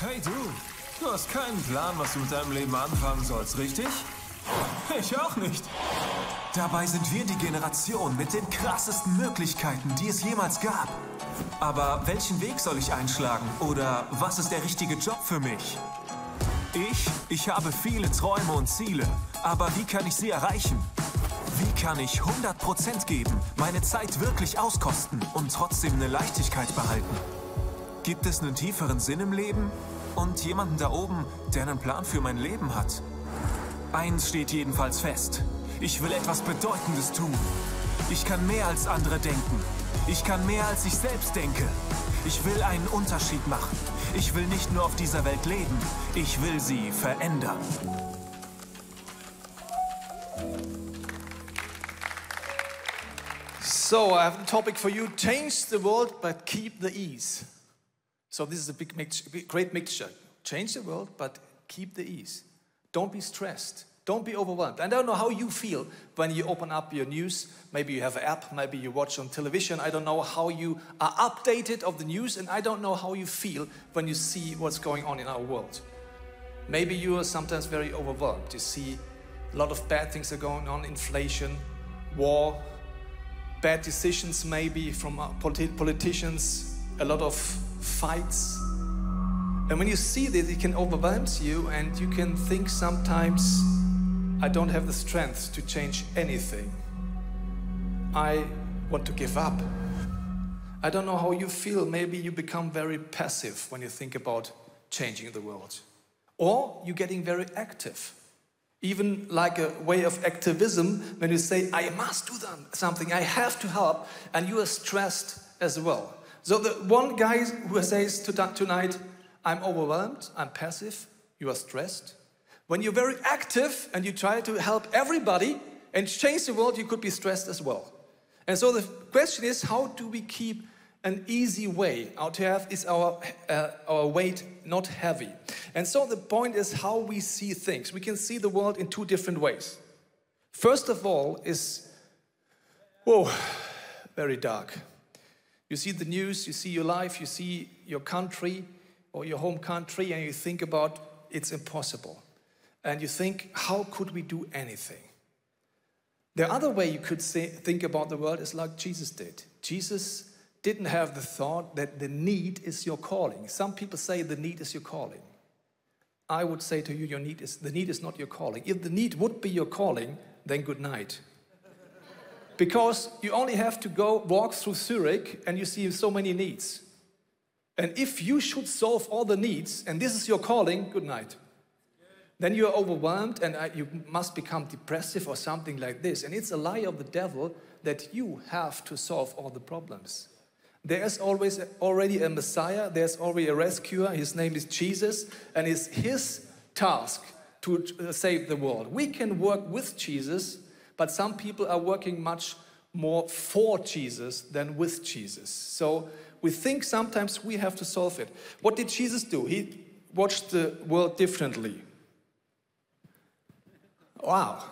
Hey du, du hast keinen Plan, was du mit deinem Leben anfangen sollst, richtig? Ich auch nicht. Dabei sind wir die Generation mit den krassesten Möglichkeiten, die es jemals gab. Aber welchen Weg soll ich einschlagen? Oder was ist der richtige Job für mich? Ich, ich habe viele Träume und Ziele. Aber wie kann ich sie erreichen? Wie kann ich 100% geben, meine Zeit wirklich auskosten und trotzdem eine Leichtigkeit behalten? Gibt es einen tieferen Sinn im Leben? Und jemanden da oben, der einen Plan für mein Leben hat? Eins steht jedenfalls fest. Ich will etwas Bedeutendes tun. Ich kann mehr als andere denken. Ich kann mehr als ich selbst denke. Ich will einen Unterschied machen. Ich will nicht nur auf dieser Welt leben. Ich will sie verändern. So, I have a topic for you. Change the world, but keep the ease. So, this is a big mix, great mixture. Change the world, but keep the ease. Don't be stressed. Don't be overwhelmed. I don't know how you feel when you open up your news. Maybe you have an app, maybe you watch on television. I don't know how you are updated of the news, and I don't know how you feel when you see what's going on in our world. Maybe you are sometimes very overwhelmed. You see a lot of bad things are going on inflation, war, bad decisions, maybe from uh, politi- politicians, a lot of fights. And when you see this, it can overwhelm you, and you can think sometimes, I don't have the strength to change anything. I want to give up. I don't know how you feel. Maybe you become very passive when you think about changing the world. Or you're getting very active. Even like a way of activism when you say, I must do something, I have to help, and you are stressed as well. So the one guy who says tonight, I'm overwhelmed, I'm passive, you are stressed. When you're very active and you try to help everybody and change the world, you could be stressed as well. And so the question is, how do we keep an easy way? out to have is our uh, our weight not heavy? And so the point is how we see things. We can see the world in two different ways. First of all, is whoa, very dark. You see the news, you see your life, you see your country or your home country, and you think about it's impossible and you think, how could we do anything? The other way you could say, think about the world is like Jesus did. Jesus didn't have the thought that the need is your calling. Some people say the need is your calling. I would say to you, your need is the need is not your calling. If the need would be your calling, then good night. Because you only have to go walk through Zurich and you see so many needs. And if you should solve all the needs and this is your calling, good night then you are overwhelmed and uh, you must become depressive or something like this. And it's a lie of the devil that you have to solve all the problems. There is always already a Messiah, there's already a rescuer. His name is Jesus, and it's his task to uh, save the world. We can work with Jesus, but some people are working much more for Jesus than with Jesus. So we think sometimes we have to solve it. What did Jesus do? He watched the world differently. Wow.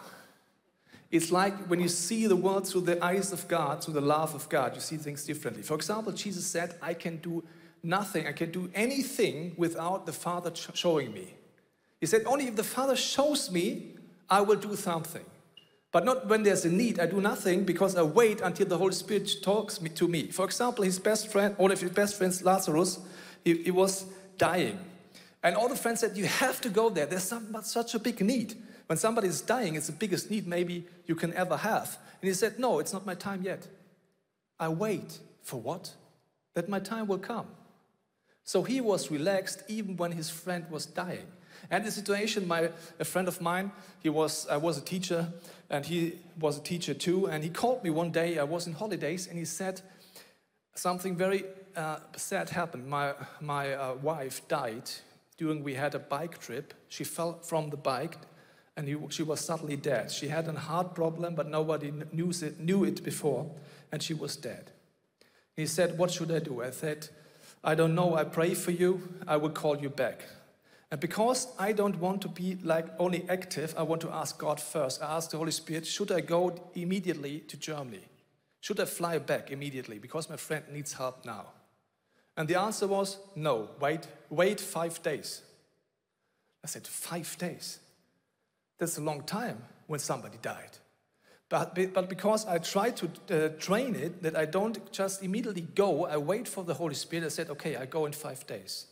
It's like when you see the world through the eyes of God, through the love of God, you see things differently. For example, Jesus said, I can do nothing, I can do anything without the Father showing me. He said, Only if the Father shows me, I will do something. But not when there's a need, I do nothing because I wait until the Holy Spirit talks me, to me. For example, his best friend, one of his best friends, Lazarus, he, he was dying. And all the friends said, You have to go there. There's some, such a big need. When somebody is dying, it's the biggest need maybe you can ever have. And he said, No, it's not my time yet. I wait for what? That my time will come. So he was relaxed even when his friend was dying. And the situation, my a friend of mine, he was I was a teacher, and he was a teacher too. And he called me one day. I was in holidays, and he said something very uh, sad happened. My my uh, wife died during we had a bike trip. She fell from the bike and he, she was suddenly dead. She had a heart problem, but nobody knew it, knew it before, and she was dead. He said, What should I do? I said, I don't know. I pray for you. I will call you back. And because I don't want to be like only active, I want to ask God first. I ask the Holy Spirit, should I go immediately to Germany? Should I fly back immediately? Because my friend needs help now. And the answer was no, wait, wait five days. I said, five days? That's a long time when somebody died. But, but because I try to uh, train it, that I don't just immediately go, I wait for the Holy Spirit. I said, okay, I go in five days.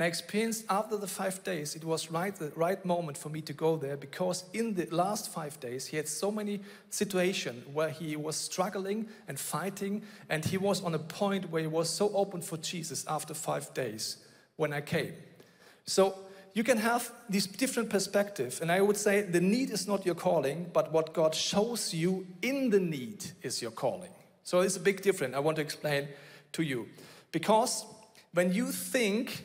And I experienced after the five days, it was right the right moment for me to go there because in the last five days, he had so many situations where he was struggling and fighting, and he was on a point where he was so open for Jesus after five days when I came. So you can have these different perspectives, and I would say the need is not your calling, but what God shows you in the need is your calling. So it's a big difference. I want to explain to you. Because when you think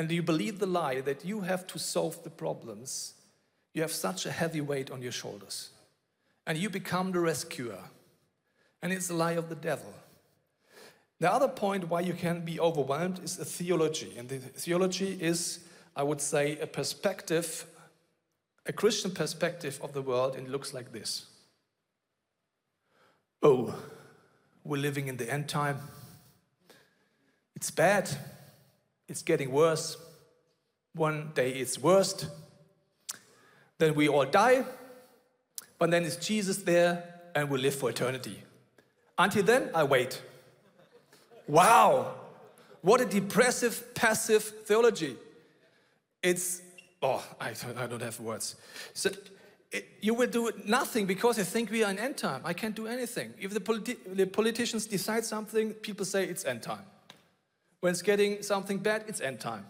and you believe the lie that you have to solve the problems, you have such a heavy weight on your shoulders. And you become the rescuer. And it's the lie of the devil. The other point why you can be overwhelmed is a theology. And the theology is I would say, a perspective, a Christian perspective of the world, and it looks like this. Oh, we're living in the end time. It's bad. It's getting worse. One day it's worst. Then we all die. But then it's Jesus there and we live for eternity. Until then, I wait. Wow. What a depressive, passive theology. It's, oh, I, I don't have words. So it, you will do nothing because you think we are in end time. I can't do anything. If the, politi the politicians decide something, people say it's end time. When it's getting something bad, it's end time.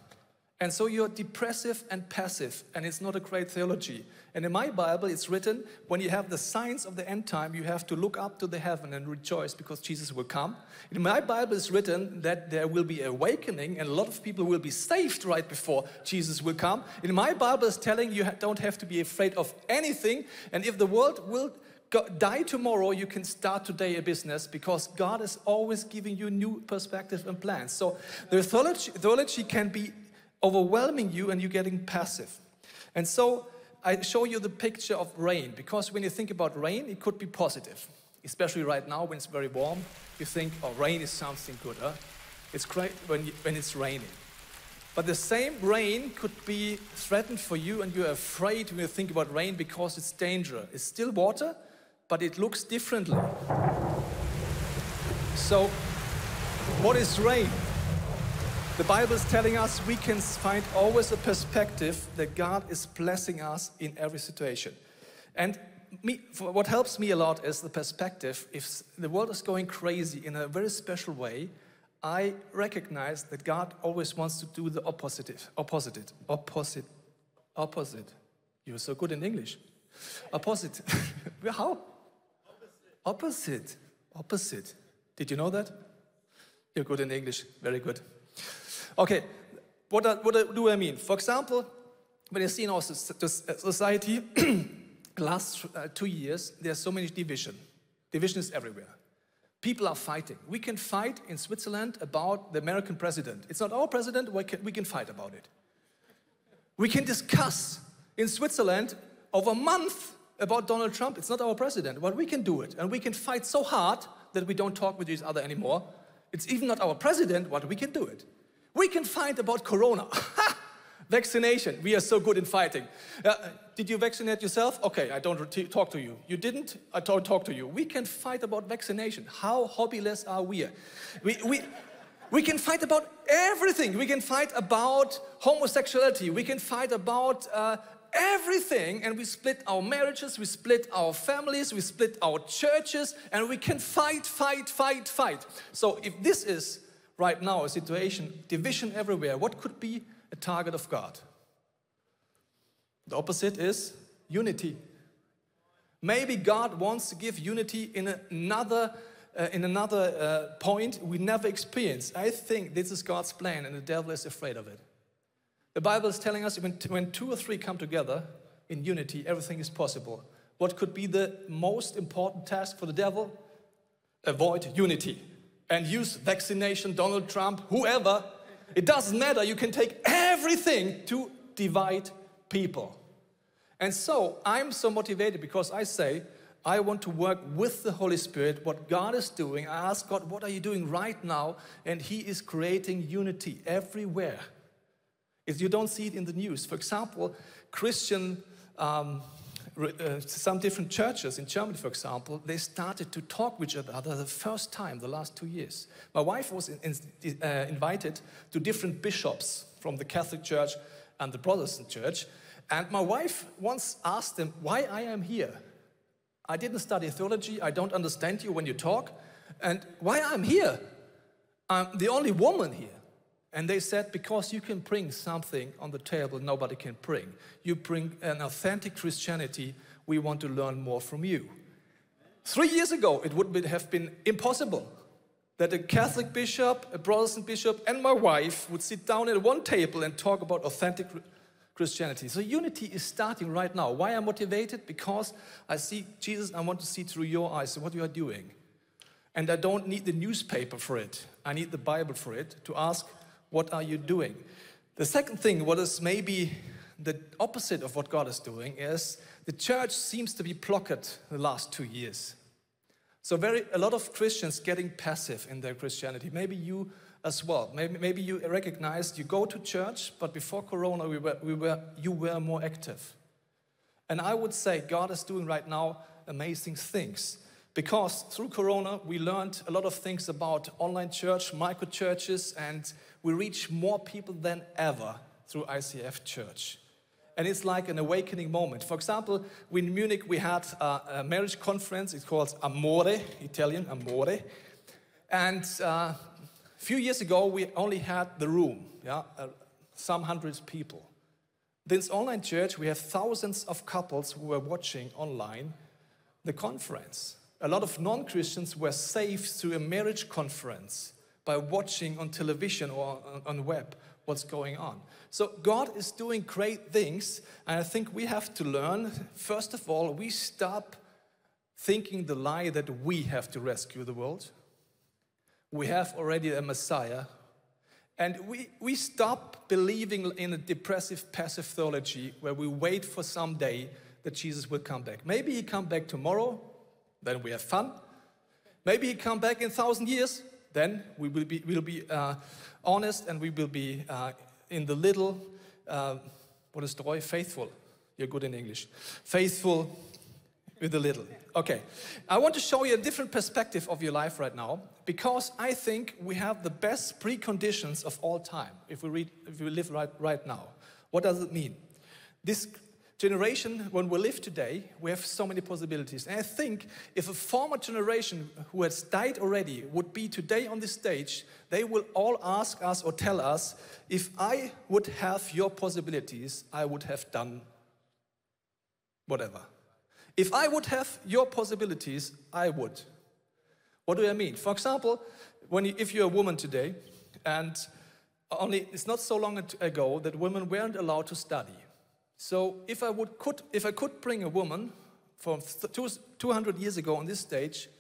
And so you're depressive and passive, and it's not a great theology. And in my Bible, it's written when you have the signs of the end time, you have to look up to the heaven and rejoice because Jesus will come. In my Bible, it's written that there will be awakening, and a lot of people will be saved right before Jesus will come. In my Bible, it's telling you don't have to be afraid of anything, and if the world will die tomorrow, you can start today a business because God is always giving you new perspective and plans. So the theology, theology can be overwhelming you and you're getting passive. And so I show you the picture of rain because when you think about rain, it could be positive. Especially right now when it's very warm, you think, oh, rain is something good. Huh? It's great when, you, when it's raining. But the same rain could be threatened for you, and you're afraid when you think about rain because it's dangerous. It's still water, but it looks differently. So, what is rain? The Bible is telling us we can find always a perspective that God is blessing us in every situation. And me, what helps me a lot is the perspective. If the world is going crazy in a very special way, I recognize that God always wants to do the opposite, opposite, opposite, opposite. You're so good in English. Opposite. How? Opposite. Opposite. Did you know that? You're good in English. Very good. Okay, what, what do I mean? For example, when you see in our society, last uh, two years, there's so many division. Division is everywhere. People are fighting. We can fight in Switzerland about the American president. It's not our president, we can, we can fight about it. We can discuss in Switzerland over a month about Donald Trump. It's not our president, but we can do it. And we can fight so hard that we don't talk with each other anymore. It's even not our president, but we can do it. We can fight about Corona. Vaccination, we are so good in fighting. Uh, did you vaccinate yourself? Okay, I don't talk to you. You didn't? I don't talk to you. We can fight about vaccination. How hobbyless are we? We, we, we can fight about everything. We can fight about homosexuality. We can fight about uh, everything. And we split our marriages, we split our families, we split our churches, and we can fight, fight, fight, fight. So if this is right now a situation, division everywhere. What could be a target of God? The opposite is unity. Maybe God wants to give unity in another, uh, in another uh, point we never experienced. I think this is God's plan, and the devil is afraid of it. The Bible is telling us when, when two or three come together in unity, everything is possible. What could be the most important task for the devil? Avoid unity and use vaccination, Donald Trump, whoever. It doesn't matter. You can take everything to divide people. And so I'm so motivated because I say I want to work with the Holy Spirit, what God is doing. I ask God, what are you doing right now? And He is creating unity everywhere. You don't see it in the news, for example, Christian, um, uh, some different churches in Germany, for example, they started to talk with each other the first time the last two years. My wife was in, in, uh, invited to different bishops from the Catholic Church and the Protestant Church, and my wife once asked them why I am here. I didn't study theology, I don't understand you when you talk, and why I'm here? I'm the only woman here. And they said, because you can bring something on the table nobody can bring. You bring an authentic Christianity, we want to learn more from you. Three years ago, it would have been impossible that a Catholic bishop, a Protestant bishop, and my wife would sit down at one table and talk about authentic Christianity. So unity is starting right now. Why I'm motivated? Because I see Jesus, I want to see through your eyes what you are doing. And I don't need the newspaper for it. I need the Bible for it to ask, what are you doing? The second thing, what is maybe the opposite of what God is doing, is the church seems to be blocked the last two years. So very a lot of Christians getting passive in their Christianity. Maybe you as well. Maybe, maybe you recognized you go to church, but before Corona, we were, we were, you were more active. And I would say God is doing right now amazing things. Because through Corona, we learned a lot of things about online church, micro churches, and we reach more people than ever through ICF Church. And it's like an awakening moment. For example, in Munich, we had a, marriage conference. It's called Amore, Italian, Amore. And uh, a few years ago, we only had the room, yeah, uh, some hundreds people. This online church, we have thousands of couples who were watching online the conference. A lot of non Christians were saved through a marriage conference by watching on television or on web what's going on. So God is doing great things, and I think we have to learn. First of all, we stop thinking the lie that we have to rescue the world we have already a Messiah. And we, we stop believing in a depressive, passive theology where we wait for some day that Jesus will come back. Maybe he come back tomorrow, then we have fun. Maybe he come back in thousand years, then we will be, we'll be uh, honest and we will be uh, in the little, uh, what is the word? Faithful. You're good in English. Faithful with the little. Okay. I want to show you a different perspective of your life right now because I think we have the best preconditions of all time if we, read, if we live right, right now. What does it mean? This generation, when we live today, we have so many possibilities. And I think if a former generation who has died already would be today on this stage, they will all ask us or tell us if I would have your possibilities, I would have done whatever. If I would have your possibilities, I would. What do I mean? For example, when you, if you're a woman today, and only it's not so long ago that women weren't allowed to study. So if I would could if I could bring a woman from 200 years ago on this stage,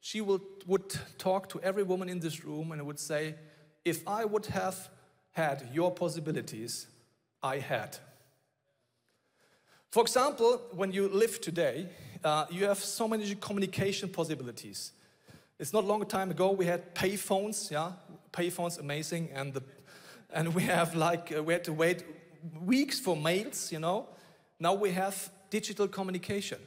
she would, would talk to every woman in this room and would say, if I would have had your possibilities, I had. For example, when you live today, uh, you have so many communication possibilities. It's not long time ago we had payphones, yeah, payphones amazing, and the, and we have like uh, we had to wait weeks for mails, you know. Now we have digital communication.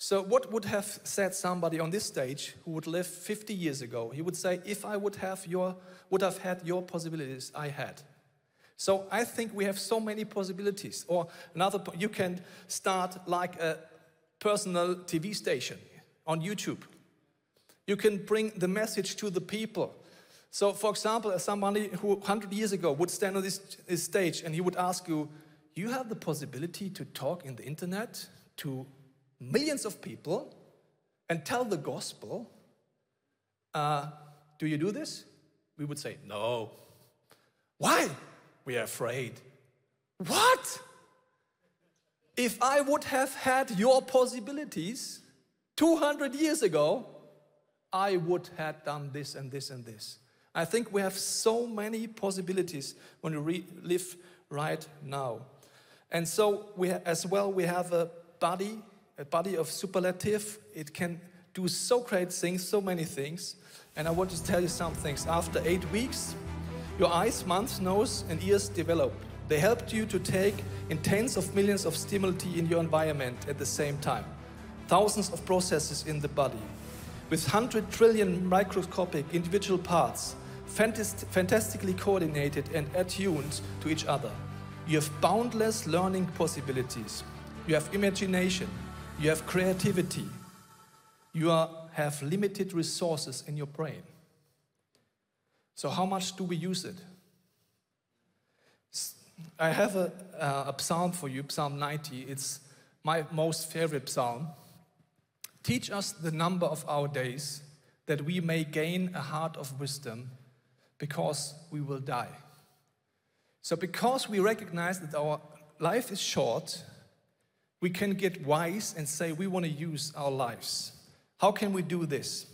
So what would have said somebody on this stage who would live 50 years ago? He would say, if I would have your would have had your possibilities, I had. So I think we have so many possibilities. Or another, you can start like a personal TV station on YouTube. You can bring the message to the people. So, for example, somebody who 100 years ago would stand on this, this stage and he would ask you, You have the possibility to talk in the internet to millions of people and tell the gospel. Uh, do you do this? We would say, No. Why? we are afraid. What? If I would have had your possibilities 200 years ago, I would have done this and this and this. I think we have so many possibilities when we live right now. And so we as well we have a body a body of superlative. It can do so great things, so many things. And I want to tell you some things. After eight weeks, your eyes, mouth, nose, and ears develop. They helped you to take in tens of millions of stimuli in your environment at the same time. Thousands of processes in the body. With 100 trillion microscopic individual parts, fantast- fantastically coordinated and attuned to each other. You have boundless learning possibilities. You have imagination. You have creativity. You are, have limited resources in your brain. So, how much do we use it? I have a, uh, a psalm for you, Psalm 90. It's my most favorite psalm. Teach us the number of our days that we may gain a heart of wisdom because we will die. So, because we recognize that our life is short, we can get wise and say we want to use our lives. How can we do this?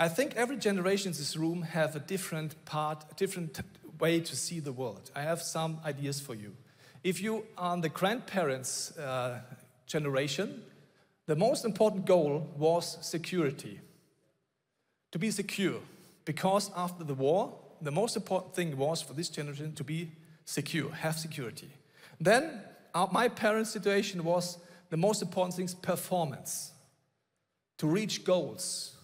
I think every generation in this room have a different part, a different way to see the world. I have some ideas for you. If you are the grandparents' uh, generation, the most important goal was security. To be secure, because after the war, the most important thing was for this generation to be secure, have security. Then uh, my parents' situation was the most important thing is performance, to reach goals.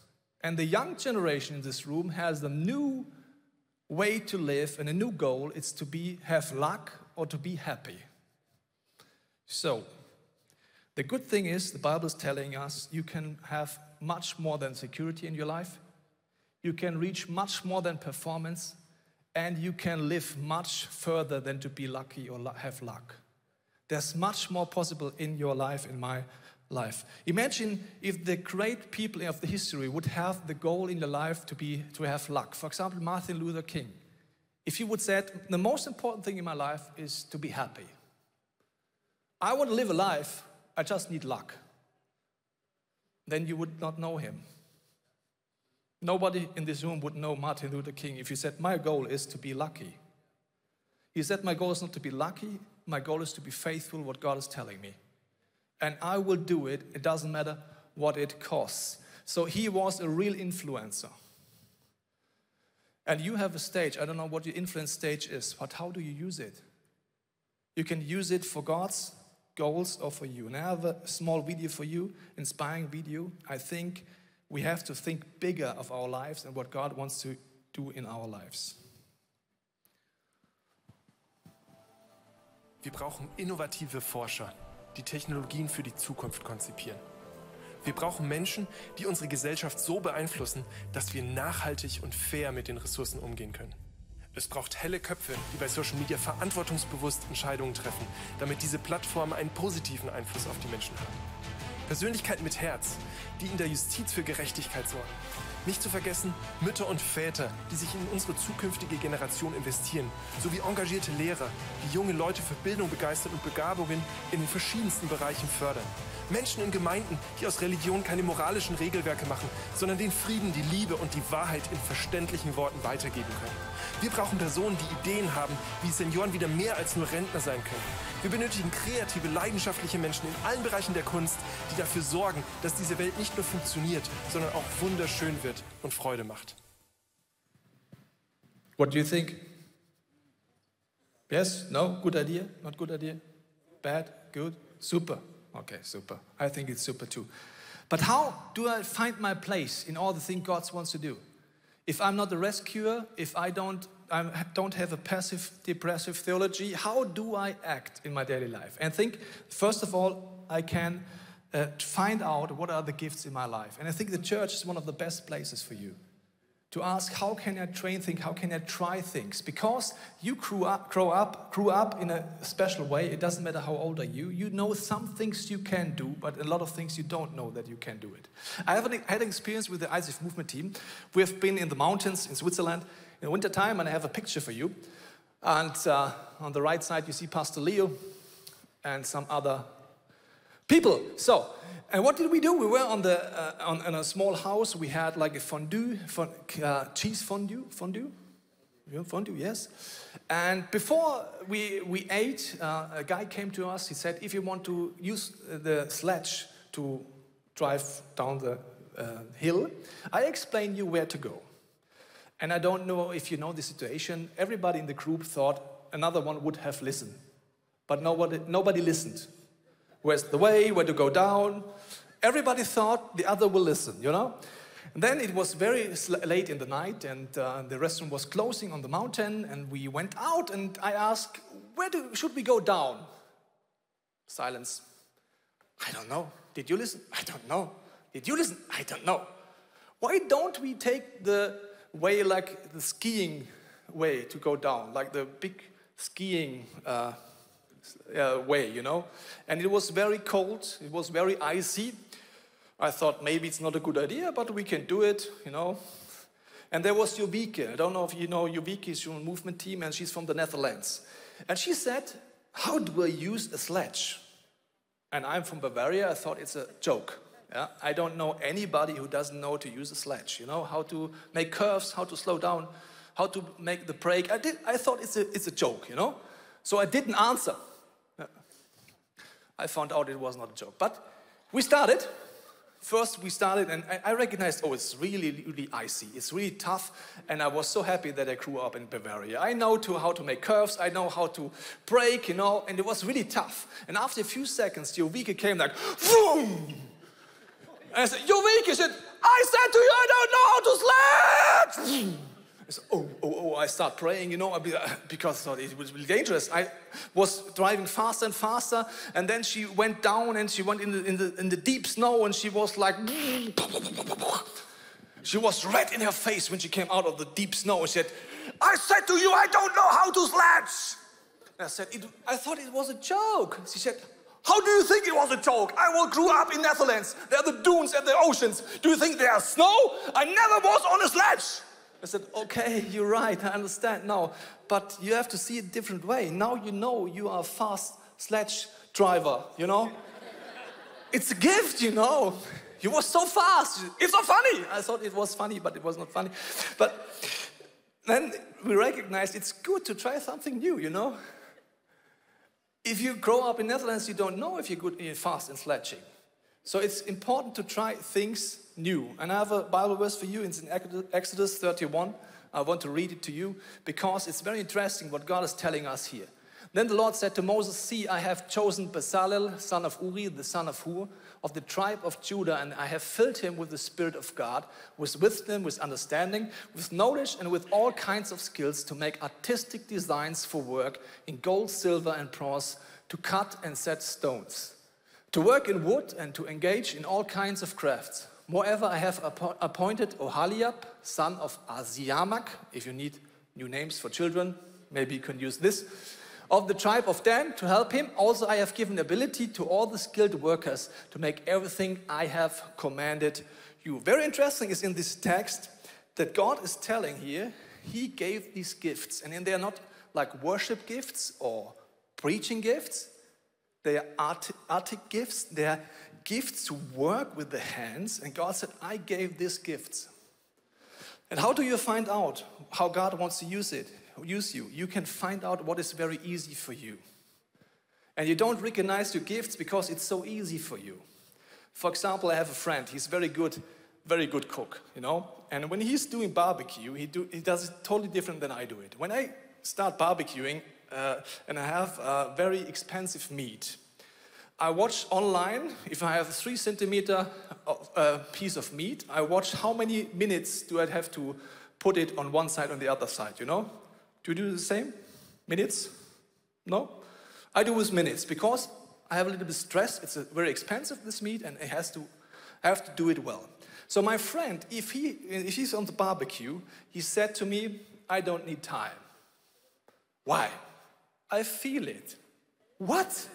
And the young generation in this room has a new way to live and a new goal. It's to be have luck or to be happy. So, the good thing is the Bible is telling us you can have much more than security in your life. You can reach much more than performance and you can live much further than to be lucky or have luck. There's much more possible in your life, in my life. Imagine if the great people of the history would have the goal in their life to be to have luck. For example, Martin Luther King. If he would say, the most important thing in my life is to be happy. I want to live a life, I just need luck. Then you would not know him. Nobody in this room would know Martin Luther King if you said, My goal is to be lucky. He said, My goal is not to be lucky, my goal is to be faithful what God is telling me. And I will do it, it doesn't matter what it costs. So he was a real influencer. And you have a stage, I don't know what your influence stage is, but how do you use it? You can use it for God's goals or for you. And I have a small video for you, inspiring video. I think we have to think bigger of our lives and what God wants to do in our lives. Wir brauchen innovative Forscher, die Technologien für die Zukunft konzipieren. Wir brauchen Menschen, die unsere Gesellschaft so beeinflussen, dass wir nachhaltig und fair mit den Ressourcen umgehen können. Es braucht helle Köpfe, die bei Social Media verantwortungsbewusst Entscheidungen treffen, damit diese Plattformen einen positiven Einfluss auf die Menschen haben. Persönlichkeiten mit Herz, die in der Justiz für Gerechtigkeit sorgen. Nicht zu vergessen Mütter und Väter, die sich in unsere zukünftige Generation investieren, sowie engagierte Lehrer, die junge Leute für Bildung begeistern und Begabungen in den verschiedensten Bereichen fördern. Menschen in Gemeinden, die aus Religion keine moralischen Regelwerke machen, sondern den Frieden, die Liebe und die Wahrheit in verständlichen Worten weitergeben können. Wir brauchen Personen, die Ideen haben, wie Senioren wieder mehr als nur Rentner sein können. Wir benötigen kreative, leidenschaftliche Menschen in allen Bereichen der Kunst, die dafür sorgen, dass diese Welt nicht nur funktioniert, sondern auch wunderschön wird und Freude macht. What do you think? Yes? No? Good idea? Not good idea? Bad? Good? Super. Okay, super. I think it's super too. But how do I find my place in all the things God wants to do? If I'm not a rescuer, if I don't, I don't have a passive depressive theology, how do I act in my daily life? And think, first of all, I can uh, find out what are the gifts in my life. And I think the church is one of the best places for you to ask how can I train things, how can I try things? Because you grew up, grow up, grew up in a special way. It doesn't matter how old are you. You know some things you can do, but a lot of things you don't know that you can do it. I have an, had an experience with the ICF movement team. We have been in the mountains in Switzerland in the wintertime, and I have a picture for you. And uh, on the right side, you see Pastor Leo and some other people. So, and what did we do? We were on the uh, on, in a small house. We had like a fondue, fon, uh, cheese fondue, fondue, fondue, yes. And before we we ate, uh, a guy came to us. He said, "If you want to use the sledge to drive down the uh, hill, I explain you where to go. And I don't know if you know the situation. Everybody in the group thought another one would have listened, but nobody, nobody listened. Where's the way, where to go down? Everybody thought the other will listen, you know? And then it was very late in the night, and uh, the restaurant was closing on the mountain, and we went out, and I asked, Where do, should we go down? Silence. I don't know. Did you listen? I don't know. Did you listen? I don't know. Why don't we take the way like the skiing way to go down, like the big skiing uh, uh, way, you know? And it was very cold, it was very icy. I thought maybe it's not a good idea, but we can do it, you know? And there was Jovike. I don't know if you know Jovike, is your movement team and she's from the Netherlands. And she said, How do I use a sledge? And I'm from Bavaria, I thought it's a joke. Yeah? I don't know anybody who doesn't know to use a sledge, you know, how to make curves, how to slow down, how to make the brake. I, did, I thought it's a, it's a joke, you know. So I didn't answer. I found out it was not a joke. But we started. First, we started, and I, recognized, oh, it's really, really icy. It's really tough. And I was so happy that I grew up in Bavaria. I know to, how to make curves. I know how to break, you know, and it was really tough. And after a few seconds, Jovike came like, boom! And I said, Jovike, said, I said to you, I don't know how to sledge! Oh, oh, oh, I start praying, you know, uh, because I thought it was really dangerous. I was driving faster and faster, and then she went down and she went in the, in the, in the deep snow and she was like, she was red in her face when she came out of the deep snow and said, I said to you, I don't know how to sledge. And I said, I thought it was a joke. She said, how do you think it was a joke? I grew up in Netherlands. There are the dunes and the oceans. Do you think there's snow? I never was on a sledge. I said, okay, you're right, I understand now. But you have to see it a different way. Now you know you are a fast sledge driver, you know? it's a gift, you know. You were so fast. It's not funny. I thought it was funny, but it was not funny. But then we recognized it's good to try something new, you know? If you grow up in Netherlands, you don't know if you're good you're fast in sledging. So it's important to try things new. And I have a Bible verse for you. It's in Exodus 31. I want to read it to you because it's very interesting what God is telling us here. Then the Lord said to Moses, See, I have chosen Bezalel, son of Uri, the son of Hur, of the tribe of Judah, and I have filled him with the Spirit of God, with wisdom, with understanding, with knowledge, and with all kinds of skills to make artistic designs for work in gold, silver, and bronze, to cut and set stones, to work in wood, and to engage in all kinds of crafts. Moreover, I have appointed Oholiab, son of Ahisamach, if you need new names for children, maybe you can use this, of the tribe of Dan to help him. Also, I have given ability to all the skilled workers to make everything I have commanded you. Very interesting is in this text that God is telling here, He gave these gifts, and they are not like worship gifts or preaching gifts, they are art, artic gifts, they are gifts to work with the hands, and God said, I gave these gifts. And how do you find out how God wants to use it, use you? You can find out what is very easy for you. And you don't recognize your gifts because it's so easy for you. For example, I have a friend, he's very good, very good cook, you know? And when he's doing barbecue, he, do, he does it totally different than I do it. When I start barbecuing uh, and I have uh, very expensive meat, I watch online, if I have a three centimeter uh, piece of meat, I watch how many minutes do I have to put it on one side on the other side, you know? Do you do the same? Minutes? No? I do with minutes because I have a little bit of stress. It's very expensive, this meat, and it has to, I have to do it well. So my friend, if, he, if he's on the barbecue, he said to me, I don't need time. Why? I feel it. What?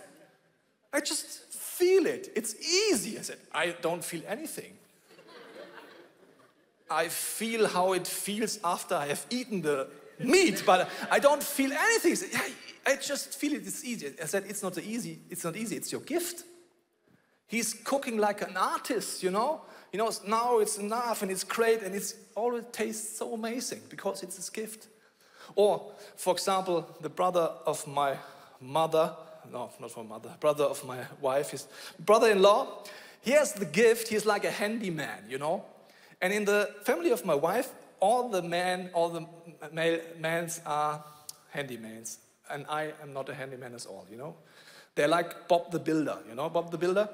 I just feel it. It's easy. I said, I don't feel anything. I feel how it feels after I have eaten the meat, but I don't feel anything. I just feel it. It's easy. I said, it's not easy. It's not easy. It's your gift. He's cooking like an artist, you know. You know, now it's enough and it's great and it's always tastes so amazing because it's his gift. Or, for example, the brother of my mother no, not my mother, brother of my wife, his brother-in-law, he has the gift, he's like a handyman, you know. And in the family of my wife, all the men, all the male men are handymans. And I am not a handyman at all, you know. They're like Bob the Builder, you know, Bob the Builder?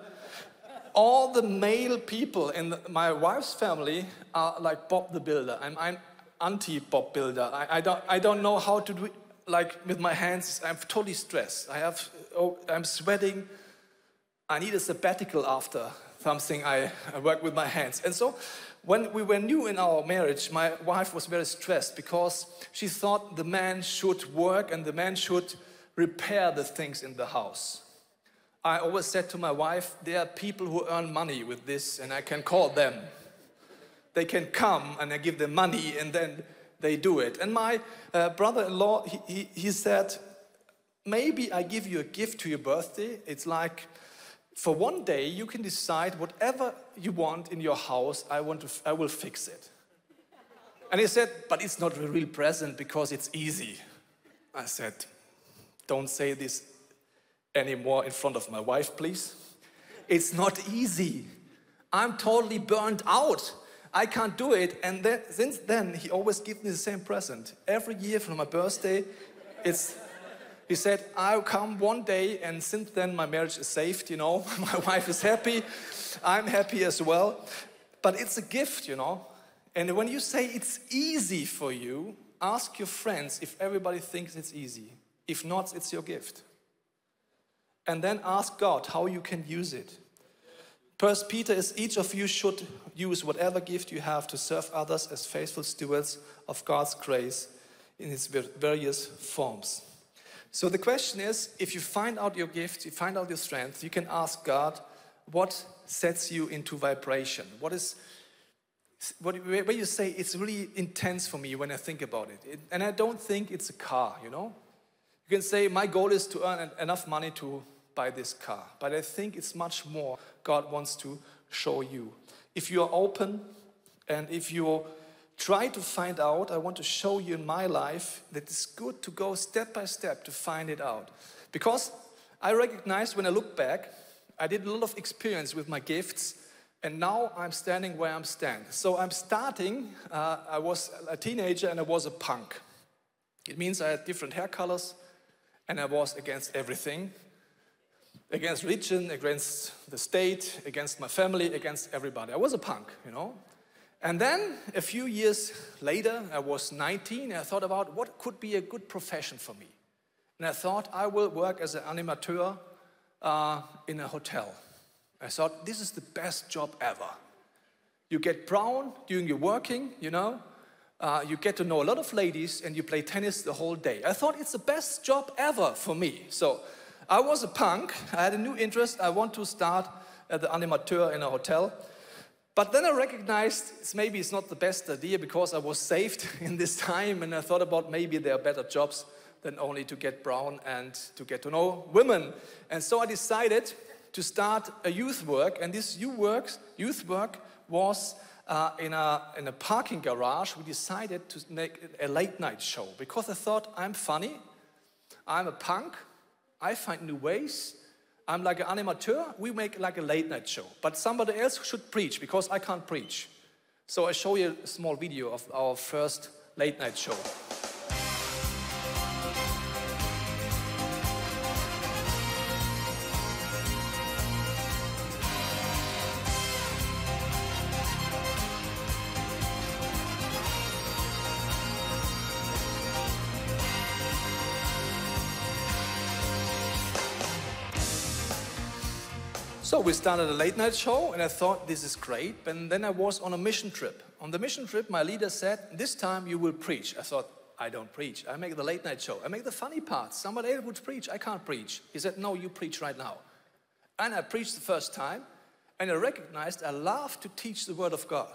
all the male people in my wife's family are like Bob the Builder. I'm, I'm anti Bob Builder. I, I, don't, I don't know how to do it like with my hands. I'm totally stressed. I have, oh, I'm sweating. I need a sabbatical after something I, I work with my hands. And so when we were new in our marriage, my wife was very stressed because she thought the man should work and the man should repair the things in the house. I always said to my wife, there are people who earn money with this, and I can call them. They can come and I give them money, and then they do it. And my uh, brother in law, he, he, he said, Maybe I give you a gift to your birthday. It's like for one day you can decide whatever you want in your house, I, want to, I will fix it. And he said, But it's not a real present because it's easy. I said, Don't say this anymore in front of my wife, please. It's not easy. I'm totally burned out. I can't do it. And then, since then, he always gives me the same present. Every year for my birthday, it's, he said, I'll come one day. And since then, my marriage is saved, you know. my wife is happy. I'm happy as well. But it's a gift, you know. And when you say it's easy for you, ask your friends if everybody thinks it's easy. If not, it's your gift and then ask God how you can use it. First Peter is each of you should use whatever gift you have to serve others as faithful stewards of God's grace in its various forms. So the question is if you find out your gift, you find out your strength, you can ask God what sets you into vibration. What is what, where you say it's really intense for me when I think about it. it. And I don't think it's a car, you know? You can say, My goal is to earn enough money to buy this car. But I think it's much more God wants to show you. If you are open and if you try to find out, I want to show you in my life that it's good to go step by step to find it out. Because I recognize when I look back, I did a lot of experience with my gifts, and now I'm standing where I'm standing. So I'm starting, uh, I was a teenager and I was a punk. It means I had different hair colors and I was against everything against religion, against the state, against my family, against everybody. I was a punk, you know. And then a few years later, I was 19, I thought about what could be a good profession for me. And I thought I will work as an animateur uh, in a hotel. I thought this is the best job ever. You get brown during your working, you know. Uh, you get to know a lot of ladies, and you play tennis the whole day. I thought it's the best job ever for me. So I was a punk. I had a new interest. I want to start as the animateur in a hotel. But then I recognized it's maybe it's not the best idea because I was saved in this time and I thought about maybe there are better jobs than only to get brown and to get to know women. And so I decided to start a youth work and this youth work, youth work was uh, in, a, in a parking garage. We decided to make a late night show because I thought I'm funny, I'm a punk, I find new ways. I'm like an animateur. We make like a late night show. But somebody else should preach because I can't preach. So I show you a small video of our first late night show. So we started a late night show, and I thought this is great. And then I was on a mission trip. On the mission trip, my leader said, This time you will preach. I thought, I don't preach. I make the late night show. I make the funny parts. Somebody else would preach. I can't preach. He said, No, you preach right now. And I preached the first time, and I recognized I love to teach the Word of God.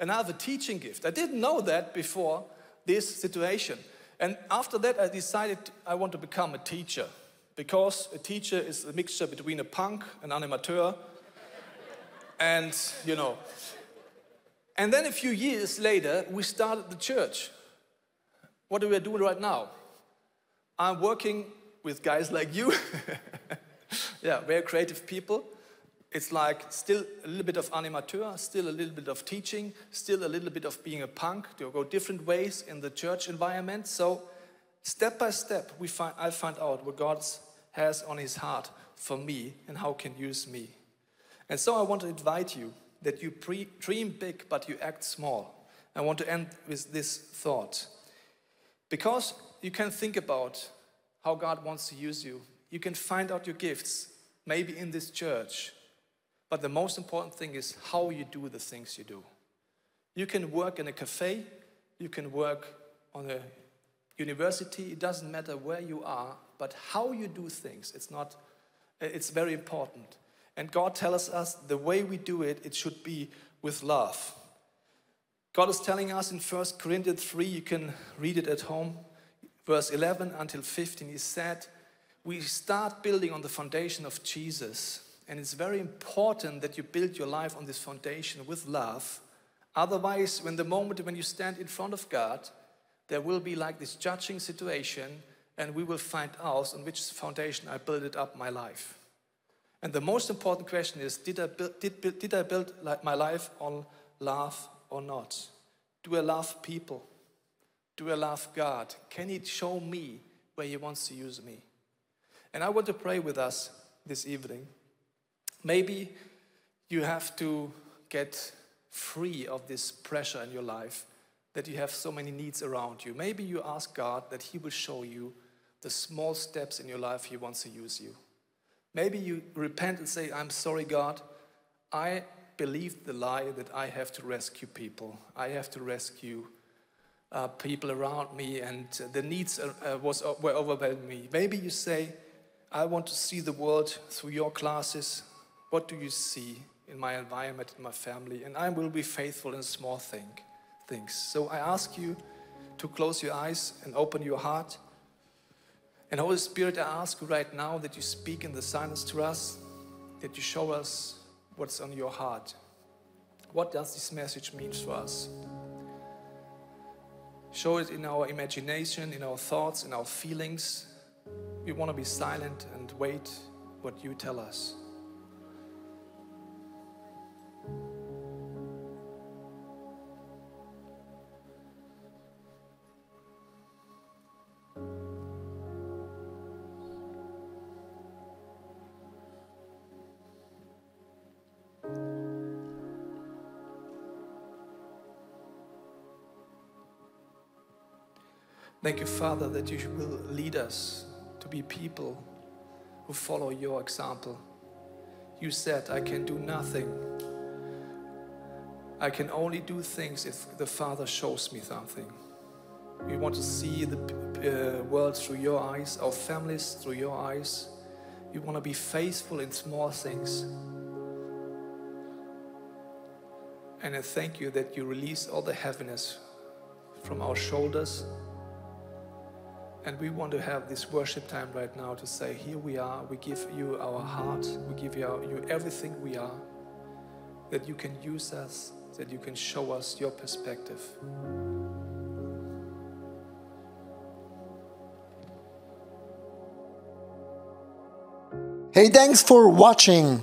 And I have a teaching gift. I didn't know that before this situation. And after that, I decided I want to become a teacher because a teacher is a mixture between a punk, an animateur, and, you know. And then a few years later, we started the church. What are we doing right now? I'm working with guys like you. yeah, very creative people. It's like still a little bit of animateur, still a little bit of teaching, still a little bit of being a punk. There go different ways in the church environment. So step by step, we find, I find out what God has on his heart for me and how can use me. And so I want to invite you that you pre- dream big, but you act small. I want to end with this thought. Because you can think about how God wants to use you. You can find out your gifts, maybe in this church. But the most important thing is how you do the things you do. You can work in a cafe, you can work on a university, it doesn't matter where you are, but how you do things, it's not it's very important. And God tells us the way we do it, it should be with love. God is telling us in 1 Corinthians 3, you can read it at home, verse 11 until 15, he said, We start building on the foundation of Jesus. And it's very important that you build your life on this foundation with love. Otherwise, when the moment when you stand in front of God, there will be like this judging situation, and we will find out on which foundation I built up my life. And the most important question is did I, build, did, did I build my life on love or not? Do I love people? Do I love God? Can He show me where He wants to use me? And I want to pray with us this evening. Maybe you have to get free of this pressure in your life that you have so many needs around you. Maybe you ask God that He will show you the small steps in your life He wants to use you. Maybe you repent and say, I'm sorry, God. I believed the lie that I have to rescue people. I have to rescue uh, people around me, and uh, the needs uh, was, uh, were overwhelming me. Maybe you say, I want to see the world through your classes. What do you see in my environment, in my family? And I will be faithful in small thing, things. So I ask you to close your eyes and open your heart. And Holy Spirit, I ask you right now that you speak in the silence to us, that you show us what's on your heart. What does this message mean for us? Show it in our imagination, in our thoughts, in our feelings. We want to be silent and wait what you tell us. Thank you, Father, that you will lead us to be people who follow your example. You said, I can do nothing. I can only do things if the Father shows me something. We want to see the uh, world through your eyes, our families through your eyes. We want to be faithful in small things. And I thank you that you release all the heaviness from our shoulders and we want to have this worship time right now to say, Here we are, we give you our heart, we give you, our, you everything we are, that you can use us, that you can show us your perspective. Hey, thanks for watching.